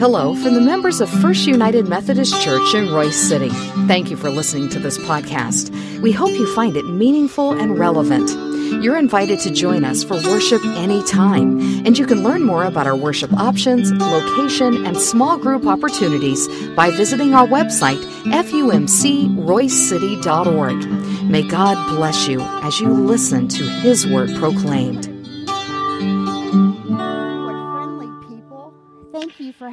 Hello from the members of First United Methodist Church in Royse City. Thank you for listening to this podcast. We hope you find it meaningful and relevant. You're invited to join us for worship anytime, and you can learn more about our worship options, location, and small group opportunities by visiting our website, fumcroysecity.org. May God bless you as you listen to His Word proclaimed.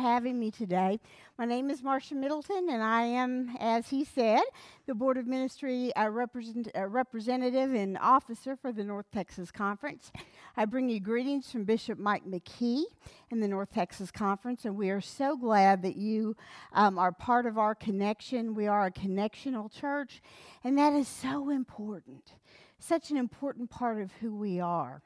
Having me today. My name is Marcia Middleton, and I am, as he said, the Board of Ministry uh, represent, uh, representative and officer for the North Texas Conference. I bring you greetings from Bishop Mike McKee in the North Texas Conference, and we are so glad that you um, are part of our connection. We are a connectional church, and that is so important, such an important part of who we are.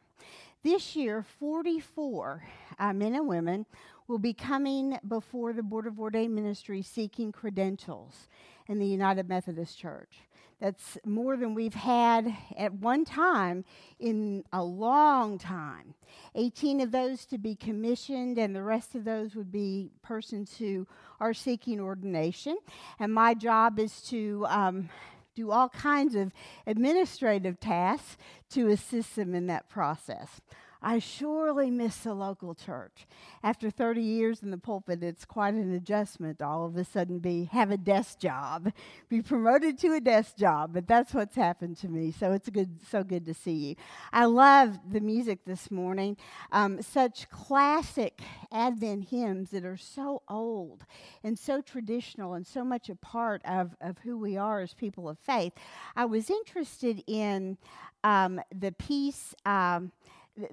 This year, 44 uh, men and women will be coming before the Board of Ordained Ministry seeking credentials in the United Methodist Church. That's more than we've had at one time in a long time. 18 of those to be commissioned, and the rest of those would be persons who are seeking ordination. And my job is to um, do all kinds of administrative tasks to assist them in that process. I surely miss the local church. After 30 years in the pulpit, it's quite an adjustment to all of a sudden be have a desk job, be promoted to a desk job. But that's what's happened to me. So it's good, so good to see you. I love the music this morning. Um, such classic Advent hymns that are so old and so traditional and so much a part of, of who we are as people of faith. I was interested in um, the piece. Um,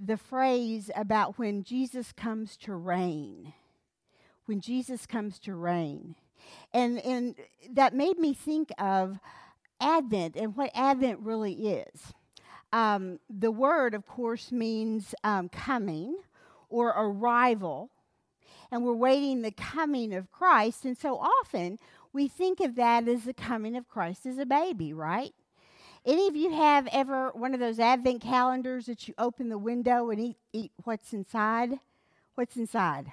the phrase about when Jesus comes to reign. When Jesus comes to reign. And, and that made me think of Advent and what Advent really is. Um, the word, of course, means um, coming or arrival, and we're waiting the coming of Christ. And so often we think of that as the coming of Christ as a baby, right? Any of you have ever one of those advent calendars that you open the window and eat, eat what's inside? What's inside?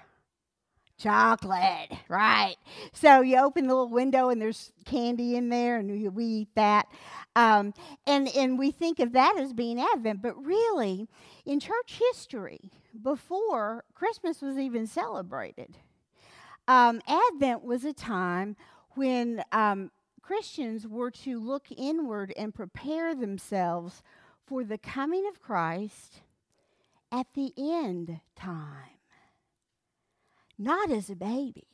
Chocolate, right? So you open the little window and there's candy in there, and we, eat that. Um, and, and we think of that as being Advent, but really, in church history, before Christmas was even celebrated, um, Advent was a time when um, Christians were to look inward and prepare themselves for the coming of Christ at the end time, not as a baby.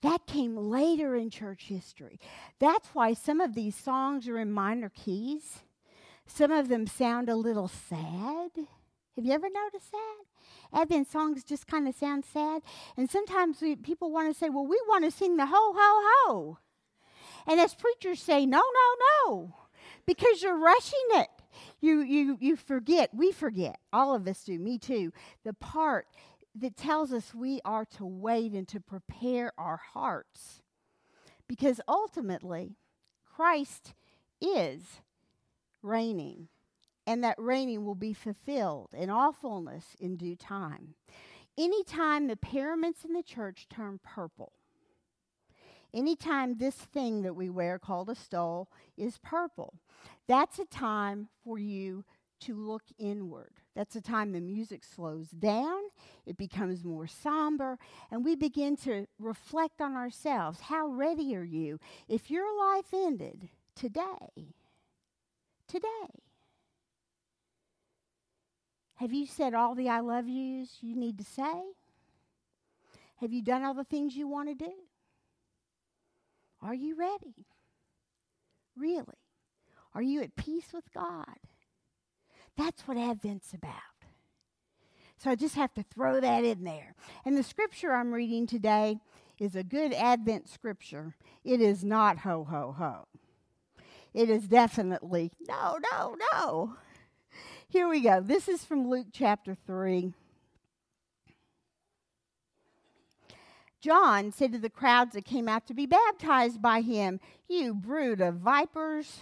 That came later in church history. That's why some of these songs are in minor keys. Some of them sound a little sad. Have you ever noticed that? Advent songs just kind of sound sad. And sometimes we, people want to say, well, we want to sing the ho, ho, ho. And as preachers say, no, no, no, because you're rushing it. You, you, you forget, we forget, all of us do, me too, the part that tells us we are to wait and to prepare our hearts. Because ultimately, Christ is reigning, and that reigning will be fulfilled in all fullness in due time. Anytime the paraments in the church turn purple, anytime this thing that we wear called a stole is purple, that's a time for you to look inward. That's a time the music slows down, it becomes more somber, and we begin to reflect on ourselves. How ready are you if your life ended today? Today. Have you said all the I love yous you need to say? Have you done all the things you want to do? Are you ready? Really? Are you at peace with God? That's what Advent's about. So I just have to throw that in there. And the scripture I'm reading today is a good Advent scripture. It is not ho, ho, ho. It is definitely no, no, no. Here we go. This is from Luke chapter 3. John said to the crowds that came out to be baptized by him, You brood of vipers,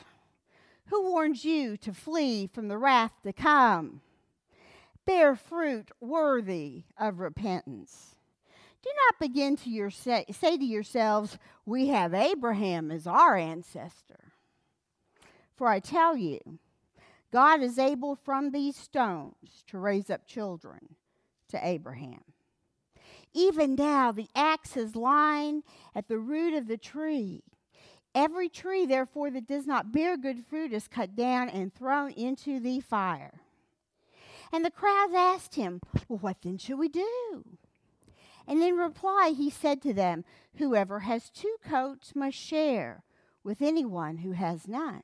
who warned you to flee from the wrath to come? Bear fruit worthy of repentance. Do not begin to your say, say to yourselves, We have Abraham as our ancestor. For I tell you, God is able from these stones to raise up children to Abraham. Even now, the axe is lying at the root of the tree. Every tree, therefore, that does not bear good fruit is cut down and thrown into the fire. And the crowds asked him, Well, what then shall we do? And in reply, he said to them, Whoever has two coats must share with anyone who has none.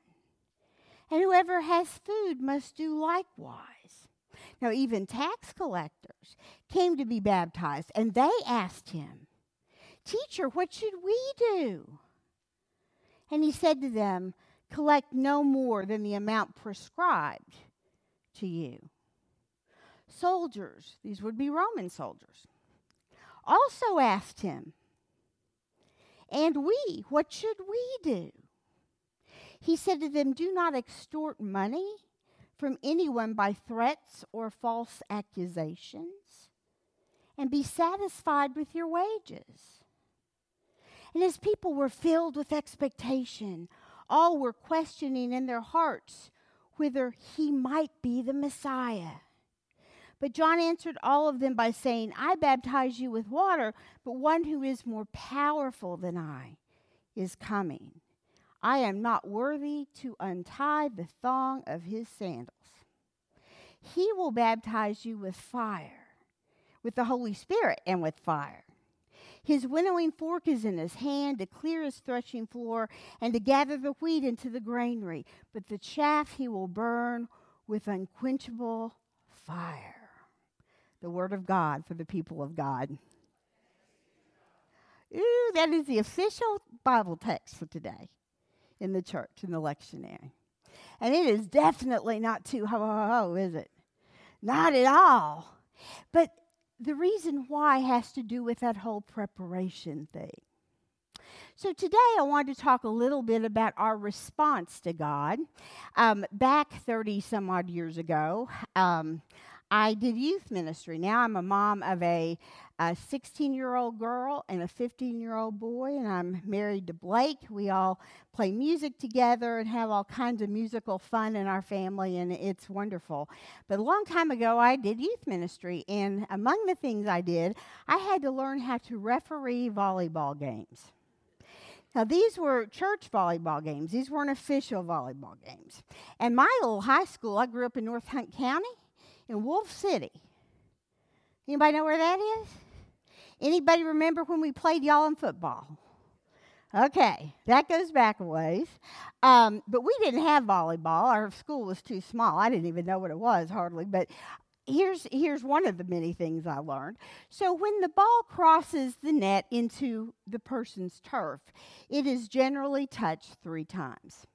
And whoever has food must do likewise. Now, even tax collectors came to be baptized, and they asked him, Teacher, what should we do? And he said to them, Collect no more than the amount prescribed to you. Soldiers, these would be Roman soldiers, also asked him, And we, what should we do? He said to them, Do not extort money from anyone by threats or false accusations, and be satisfied with your wages. And as people were filled with expectation, all were questioning in their hearts whether he might be the Messiah. But John answered all of them by saying, I baptize you with water, but one who is more powerful than I is coming. I am not worthy to untie the thong of his sandals. He will baptize you with fire, with the Holy Spirit, and with fire. His winnowing fork is in his hand to clear his threshing floor and to gather the wheat into the granary, but the chaff he will burn with unquenchable fire the Word of God for the people of God. Ooh, that is the official Bible text for today in the church, in the lectionary. And it is definitely not too ho ho ho, is it? Not at all. But the reason why has to do with that whole preparation thing. So, today I want to talk a little bit about our response to God. Um, back 30 some odd years ago, um, I did youth ministry. Now I'm a mom of a 16 year old girl and a 15 year old boy, and I'm married to Blake. We all play music together and have all kinds of musical fun in our family, and it's wonderful. But a long time ago, I did youth ministry, and among the things I did, I had to learn how to referee volleyball games. Now, these were church volleyball games. These weren't official volleyball games. And my little high school, I grew up in North Hunt County, in Wolfe City. Anybody know where that is? Anybody remember when we played y'all in football? Okay, that goes back a ways. Um, but we didn't have volleyball. Our school was too small. I didn't even know what it was hardly. But here's here's one of the many things I learned. So when the ball crosses the net into the person's turf, it is generally touched three times.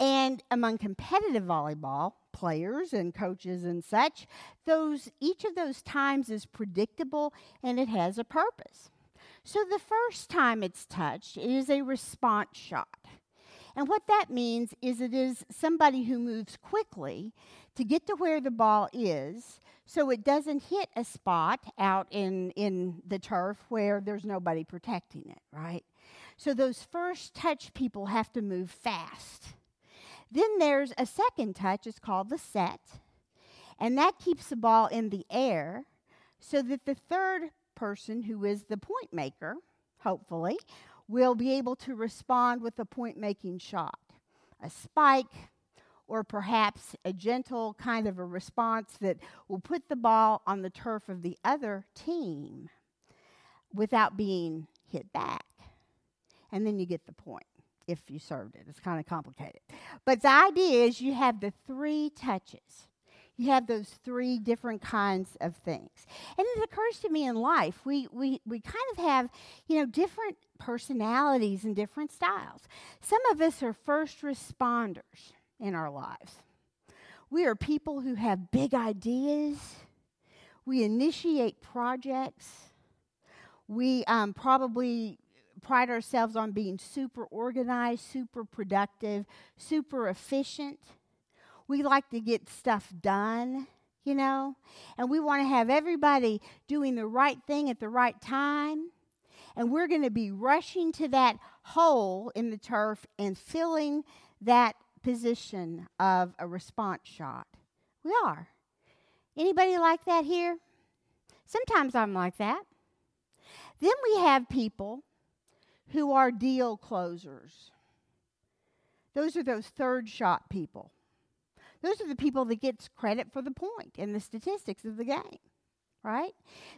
And among competitive volleyball players and coaches and such, those each of those times is predictable and it has a purpose. So the first time it's touched, it is a response shot. And what that means is it is somebody who moves quickly to get to where the ball is so it doesn't hit a spot out in, in the turf where there's nobody protecting it, right? So those first touch people have to move fast. Then there's a second touch, it's called the set, and that keeps the ball in the air so that the third person, who is the point maker, hopefully, will be able to respond with a point making shot, a spike, or perhaps a gentle kind of a response that will put the ball on the turf of the other team without being hit back. And then you get the point if you served it. It's kind of complicated. But the idea is you have the three touches. You have those three different kinds of things. And it occurs to me in life, we, we, we kind of have, you know, different personalities and different styles. Some of us are first responders in our lives. We are people who have big ideas. We initiate projects. We um, probably pride ourselves on being super organized, super productive, super efficient. We like to get stuff done you know? And we want to have everybody doing the right thing at the right time. And we're going to be rushing to that hole in the turf and filling that position of a response shot. We are. Anybody like that here? Sometimes I'm like that. Then we have people who are deal closers. Those are those third shot people. Those are the people that gets credit for the and the statistics of the game, right?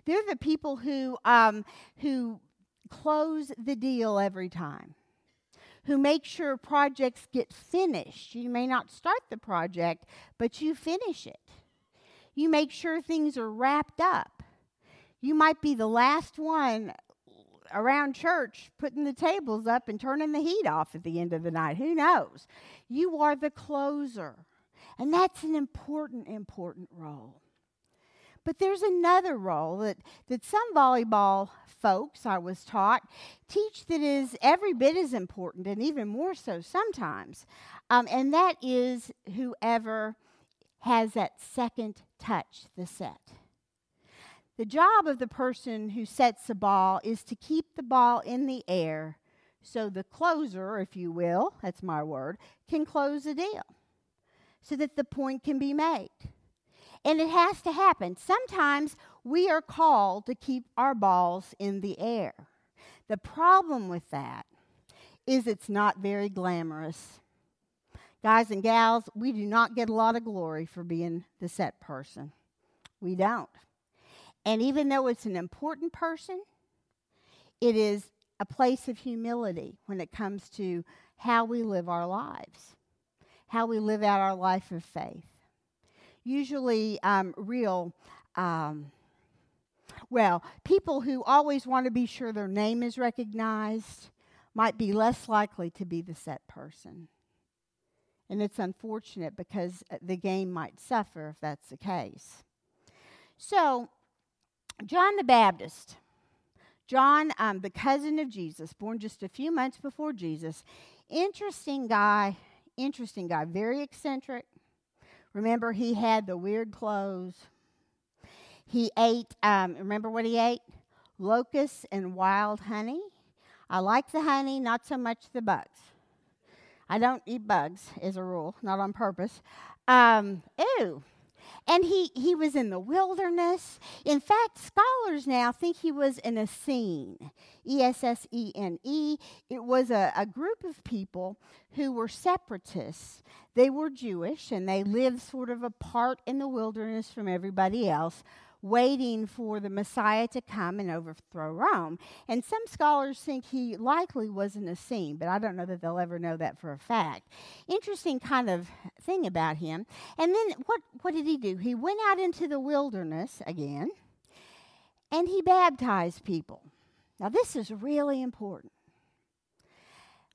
They're the people who um, who close the deal every time, who make sure projects get finished. You may not start the project, but you finish it. You make sure things are wrapped up. You might be the last one around church putting the tables up and turning the heat off at the end of the night. Who knows? You are the closer. And that's an important, important role. But there's another role that, that some volleyball folks, I was taught, teach that is every bit as important and even more so sometimes. Um, and that is whoever has that second touch, the set. The job of the person who sets the ball is to keep the ball in the air so the closer, if you will, that's my word, can close the deal so that the point can be made. And it has to happen. Sometimes we are called to keep our balls in the air. The problem with that is it's not very glamorous. Guys and gals, we do not get a lot of glory for being the set person. We don't. And even though it's an important person, it is a place of humility when it comes to how we live our lives how we live out our life of faith. Usually, um, real, um, well, people who always want to be sure their name is recognized might be less likely to be the set person. And it's unfortunate because uh, the game might suffer if that's the case. So, John the Baptist, John, um, the cousin of Jesus, born just a few months before Jesus, interesting guy, interesting guy, very eccentric. Remember, he had the weird clothes. He ate, um, remember what he ate? Locusts and wild honey. I like the honey, not so much the bugs. I don't eat bugs as a rule, not on purpose. Um, ew, and he, he was in the wilderness. In fact, scholars now think he was an Essene, E S S E N E. It was a, a group of people who were separatists. They were Jewish and they lived sort of apart in the wilderness from everybody else waiting for the Messiah to come and overthrow Rome. And some scholars think he likely was an Essene, but I don't know that they'll ever know that for a fact. Interesting kind of thing about him. And then what, what did he do? He went out into the wilderness again and he baptized people. Now, this is really important.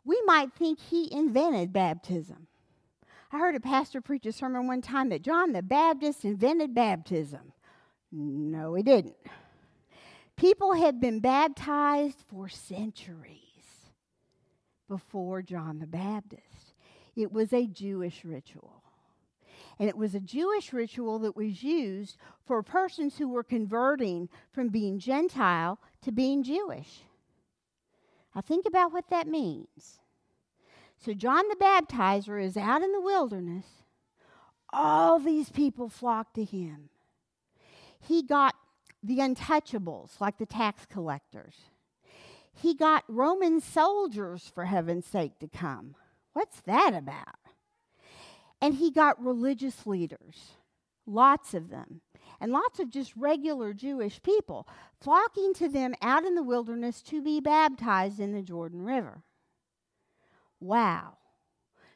We might think he invented baptism. I heard a pastor preach a sermon one time that John the Baptist invented baptism. No, he didn't. People had been baptized for centuries before John the Baptist. It was a Jewish ritual. And it was a Jewish ritual that was used for persons who were converting from being Gentile to being Jewish. Now, think about what that means. So, John the Baptizer is out in the wilderness. All these people flock to him he got the untouchables, like the tax collectors. He got Roman soldiers, for heaven's sake, to come. What's that about? And he got religious leaders, lots of them, and lots of just regular Jewish people flocking to them out in the wilderness to be baptized in the Jordan River. Wow.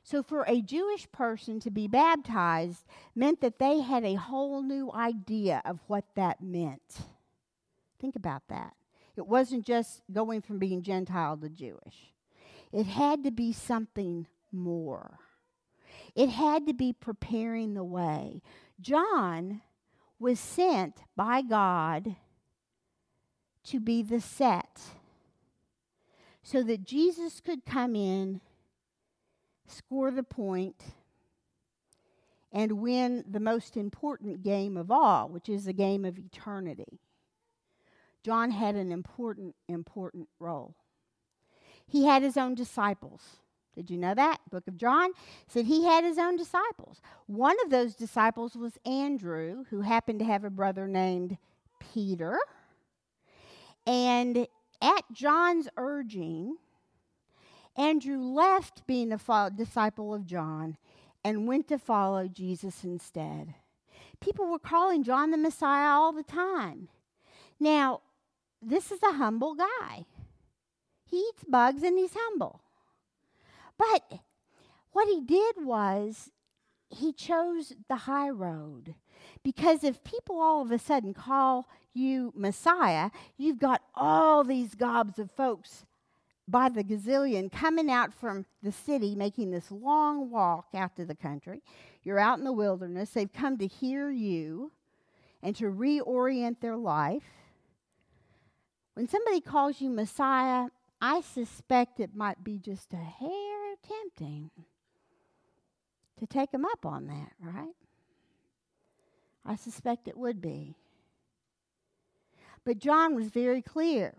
So, for a Jewish person to be baptized meant that they had a whole new idea of what that meant. Think about that. It wasn't just going from being Gentile to Jewish, it had to be something more. It had to be preparing the way. John was sent by God to be the set so that Jesus could come in score the point, and win the most important game of all, which is the game of eternity. John had an important, important role. He had his own disciples. Did you know that? Book of John said he had his own disciples. One of those disciples was Andrew, who happened to have a brother named Peter. And at John's urging, Andrew left being a disciple of John and went to follow Jesus instead. People were calling John the Messiah all the time. Now, this is a humble guy. He eats bugs and he's humble. But what he did was he chose the high road. Because if people all of a sudden call you Messiah, you've got all these gobs of folks by the gazillion coming out from the city, making this long walk out to the country. You're out in the wilderness. They've come to hear you and to reorient their life. When somebody calls you Messiah, I suspect it might be just a hair tempting to take them up on that, right? I suspect it would be. But John was very clear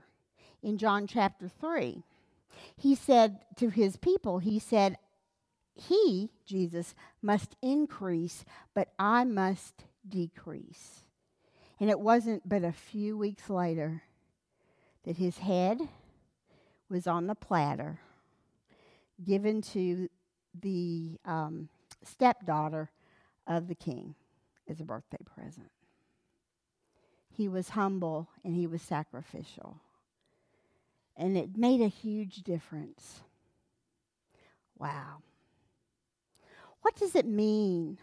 in John chapter 3. He said to his people, He said, He, Jesus, must increase, but I must decrease. And it wasn't but a few weeks later that his head was on the platter given to the um, stepdaughter of the king as a birthday present. He was humble and he was sacrificial. And it made a huge difference. Wow. What does it mean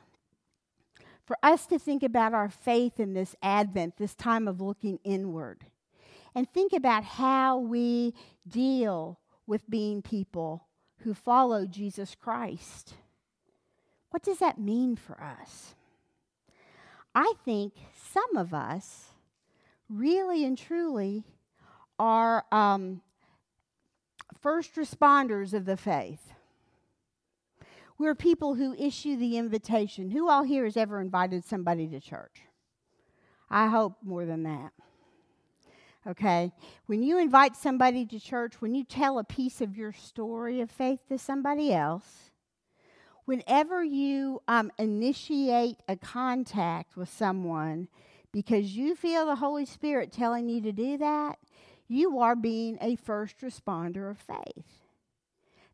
for us to think about our faith in this Advent, this time of looking inward? and think about how we deal with being people who follow Jesus Christ. What does that mean for us? I think some of us really and truly are um, first responders of the faith. We're people who issue the invitation. Who all here has ever invited somebody to church? I hope more than that okay? When you invite somebody to church, when you tell a piece of your story of faith to somebody else, whenever you um, initiate a contact with someone because you feel the Holy Spirit telling you to do that, you are being a first responder of faith.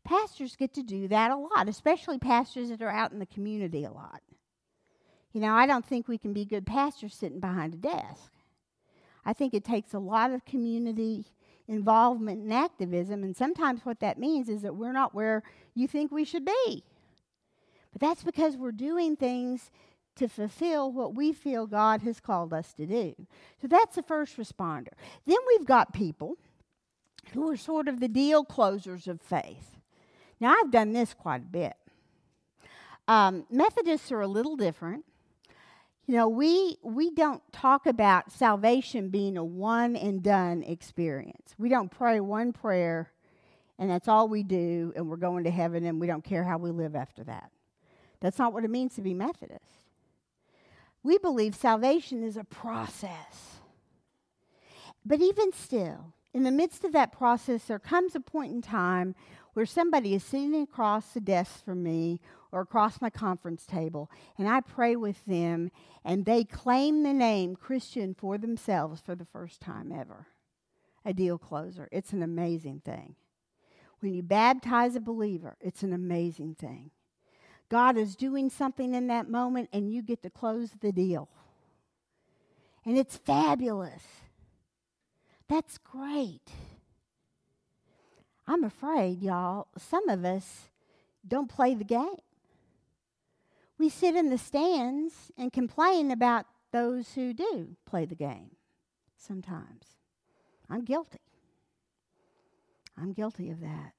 Pastors get to do that a lot, especially pastors that are out in the community a lot. You know, I don't think we can be good pastors sitting behind a desk. I think it takes a lot of community involvement and activism, and sometimes what that means is that we're not where you think we should be. But that's because we're doing things to fulfill what we feel God has called us to do. So that's the first responder. Then we've got people who are sort of the deal closers of faith. Now, I've done this quite a bit. Um, Methodists are a little different. You know, we we don't talk about salvation being a one and done experience. We don't pray one prayer and that's all we do and we're going to heaven and we don't care how we live after that. That's not what it means to be Methodist. We believe salvation is a process. But even still, in the midst of that process, there comes a point in time where somebody is sitting across the desk from me or across my conference table, and I pray with them, and they claim the name Christian for themselves for the first time ever. A deal closer. It's an amazing thing. When you baptize a believer, it's an amazing thing. God is doing something in that moment, and you get to close the deal. And it's fabulous. That's great. I'm afraid, y'all, some of us don't play the game we sit in the stands and complain about those who do play the game sometimes. I'm guilty. I'm guilty of that.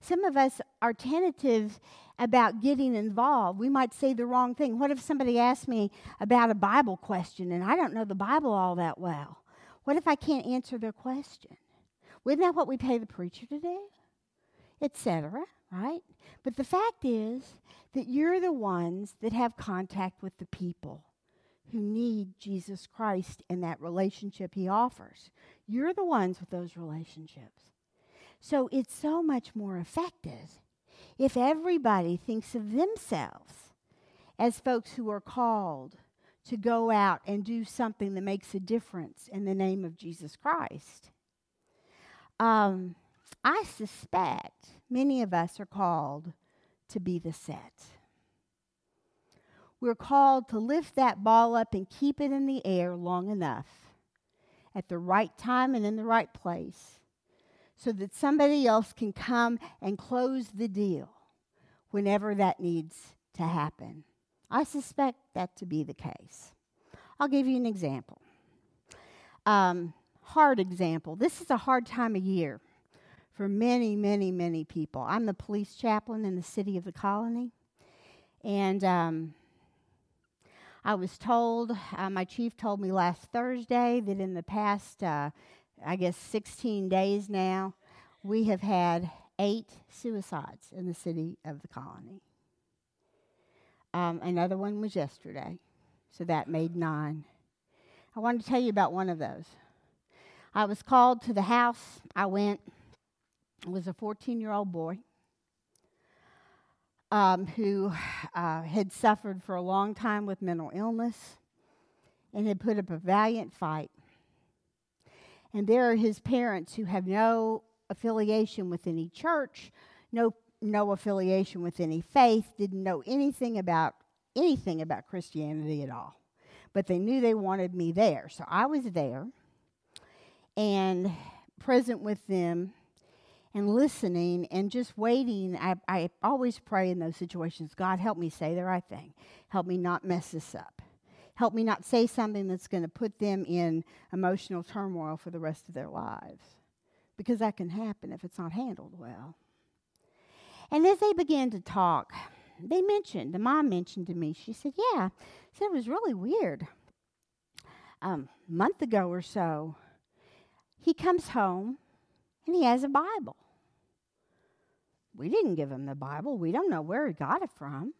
Some of us are tentative about getting involved. We might say the wrong thing. What if somebody asks me about a Bible question and I don't know the Bible all that well? What if I can't answer their question? Isn't that what we pay the preacher to do? etc., right? But the fact is that you're the ones that have contact with the people who need Jesus Christ and that relationship he offers. You're the ones with those relationships. So it's so much more effective if everybody thinks of themselves as folks who are called to go out and do something that makes a difference in the name of Jesus Christ. Um, I suspect many of us are called to be the set. We're called to lift that ball up and keep it in the air long enough at the right time and in the right place so that somebody else can come and close the deal whenever that needs to happen. I suspect that to be the case. I'll give you an example. Um, hard example. This is a hard time of year for many, many, many people. I'm the police chaplain in the city of The Colony. And um, I was told, uh, my chief told me last Thursday that in the past, uh, I guess, 16 days now, we have had eight suicides in the city of The Colony. Um, another one was yesterday, so that made nine. I wanted to tell you about one of those. I was called to the house. I went. It was a 14 year old boy um, who uh, had suffered for a long time with mental illness and had put up a valiant fight. And there are his parents who have no affiliation with any church, no, no affiliation with any faith, didn't know anything about anything about Christianity at all. But they knew they wanted me there. So I was there and present with them and listening and just waiting. I, I always pray in those situations God, help me say the right thing. Help me not mess this up. Help me not say something that's going to put them in emotional turmoil for the rest of their lives. Because that can happen if it's not handled well. And as they began to talk, they mentioned, the mom mentioned to me, she said, Yeah, said it was really weird. Um, a month ago or so, he comes home and he has a Bible. We didn't give him the Bible. We don't know where he got it from.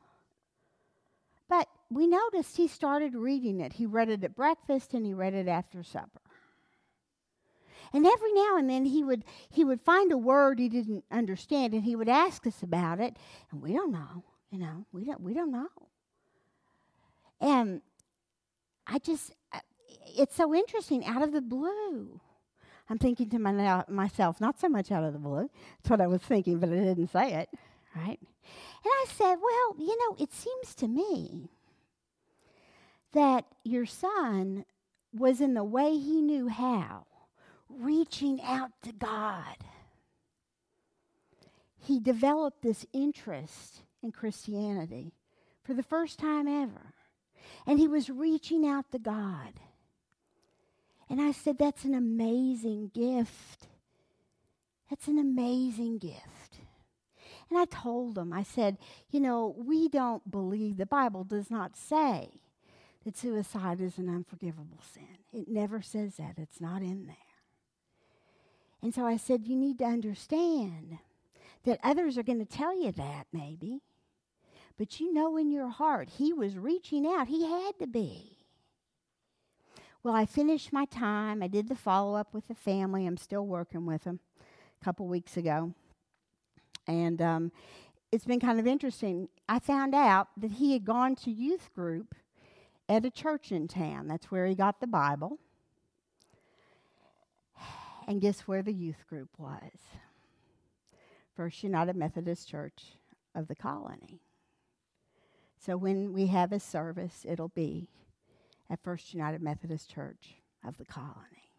But we noticed he started reading it. He read it at breakfast and he read it after supper. And every now and then he would he would find a word he didn't understand and he would ask us about it and we don't know, you know, we don't we don't know. And I just uh, it's so interesting out of the blue. I'm thinking to my, myself, not so much out of the blue. That's what I was thinking, but I didn't say it, right? And I said, Well, you know, it seems to me that your son was in the way he knew how, reaching out to God. He developed this interest in Christianity for the first time ever. And he was reaching out to God. And I said, That's an amazing gift. That's an amazing gift. And I told them, I said, You know, we don't believe, the Bible does not say that suicide is an unforgivable sin. It never says that, it's not in there. And so I said, You need to understand that others are going to tell you that, maybe. But you know in your heart, he was reaching out. He had to be. Well, I finished my time. I did the follow up with the family. I'm still working with them a couple weeks ago. And um, it's been kind of interesting. I found out that he had gone to youth group at a church in town. That's where he got the Bible. And guess where the youth group was? First United Methodist Church of The Colony. So when we have a service, it'll be at First United Methodist Church of The Colony.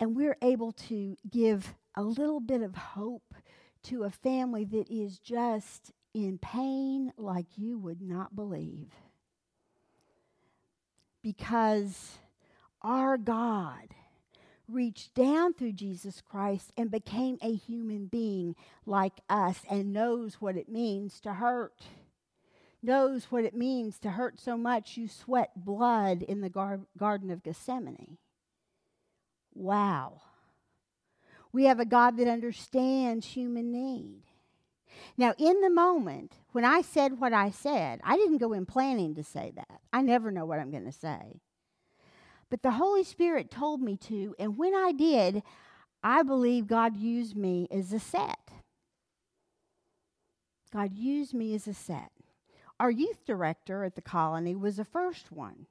And we're able to give a little bit of hope to a family that is just in pain like you would not believe. Because our God reached down through Jesus Christ and became a human being like us and knows what it means to hurt knows what it means to hurt so much you sweat blood in the gar- Garden of Gethsemane. Wow. We have a God that understands human need. Now, in the moment, when I said what I said, I didn't go in planning to say that. I never know what I'm going to say. But the Holy Spirit told me to, and when I did, I believe God used me as a set. God used me as a set. Our youth director at The Colony was the first one,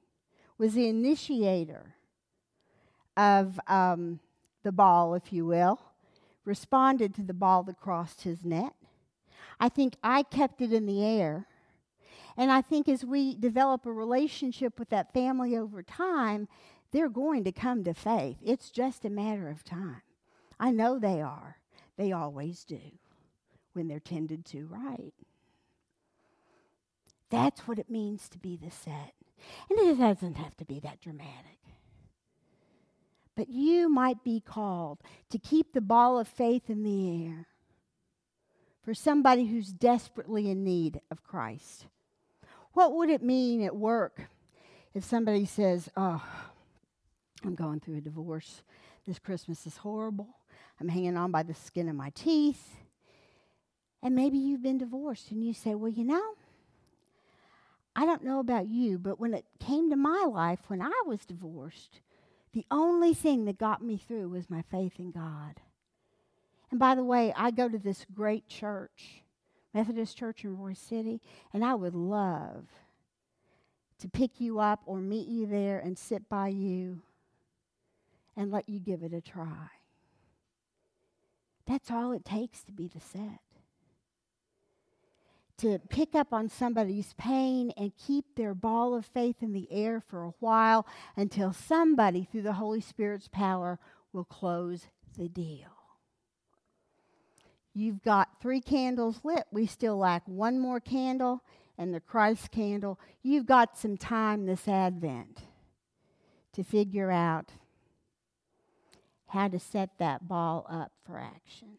was the initiator of um, the ball, if you will, responded to the ball that crossed his net. I think I kept it in the air. And I think as we develop a relationship with that family over time, they're going to come to faith. It's just a matter of time. I know they are. They always do when they're tended to right. That's what it means to be the set. And it doesn't have to be that dramatic. But you might be called to keep the ball of faith in the air for somebody who's desperately in need of Christ. What would it mean at work if somebody says, Oh, I'm going through a divorce. This Christmas is horrible. I'm hanging on by the skin of my teeth. And maybe you've been divorced and you say, Well, you know, I don't know about you, but when it came to my life, when I was divorced, the only thing that got me through was my faith in God. And by the way, I go to this great church, Methodist Church in Royse City, and I would love to pick you up or meet you there and sit by you and let you give it a try. That's all it takes to be the set. To pick up on somebody's pain and keep their ball of faith in the air for a while until somebody, through the Holy Spirit's power, will close the deal. You've got three candles lit. We still lack one more candle and the Christ candle. You've got some time this Advent to figure out how to set that ball up for action.